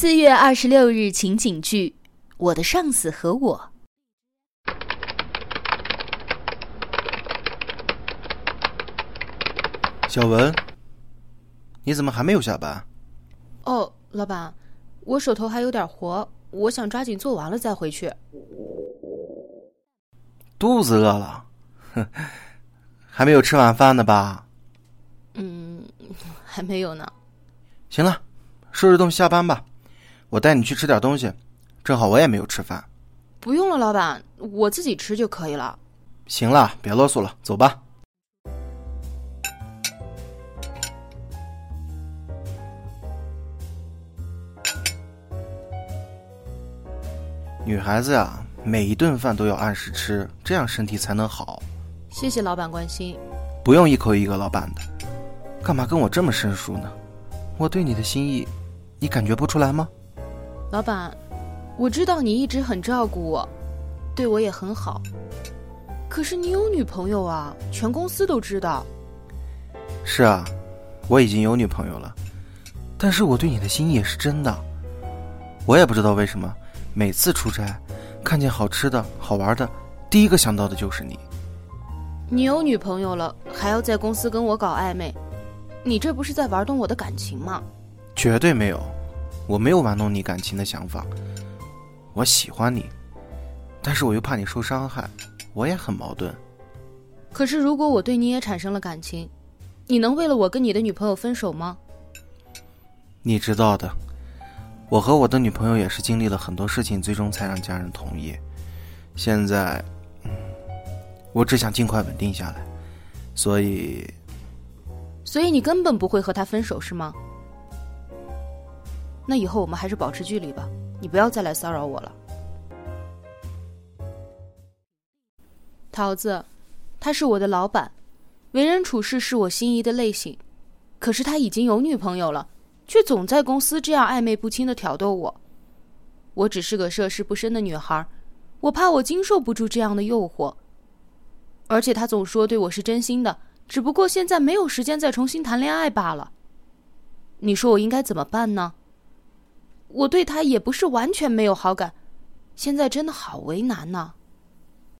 四月二十六日情景剧：我的上司和我。小文，你怎么还没有下班？哦，老板，我手头还有点活，我想抓紧做完了再回去。肚子饿了，哼，还没有吃晚饭呢吧？嗯，还没有呢。行了，收拾东西下班吧。我带你去吃点东西，正好我也没有吃饭。不用了，老板，我自己吃就可以了。行了，别啰嗦了，走吧。女孩子呀，每一顿饭都要按时吃，这样身体才能好。谢谢老板关心。不用一口一个老板的，干嘛跟我这么生疏呢？我对你的心意，你感觉不出来吗？老板，我知道你一直很照顾我，对我也很好。可是你有女朋友啊，全公司都知道。是啊，我已经有女朋友了，但是我对你的心意也是真的。我也不知道为什么，每次出差，看见好吃的好玩的，第一个想到的就是你。你有女朋友了，还要在公司跟我搞暧昧，你这不是在玩弄我的感情吗？绝对没有。我没有玩弄你感情的想法，我喜欢你，但是我又怕你受伤害，我也很矛盾。可是如果我对你也产生了感情，你能为了我跟你的女朋友分手吗？你知道的，我和我的女朋友也是经历了很多事情，最终才让家人同意。现在，我只想尽快稳定下来，所以，所以你根本不会和他分手是吗？那以后我们还是保持距离吧，你不要再来骚扰我了。桃子，他是我的老板，为人处事是我心仪的类型，可是他已经有女朋友了，却总在公司这样暧昧不清的挑逗我。我只是个涉世不深的女孩，我怕我经受不住这样的诱惑。而且他总说对我是真心的，只不过现在没有时间再重新谈恋爱罢了。你说我应该怎么办呢？我对他也不是完全没有好感，现在真的好为难呢。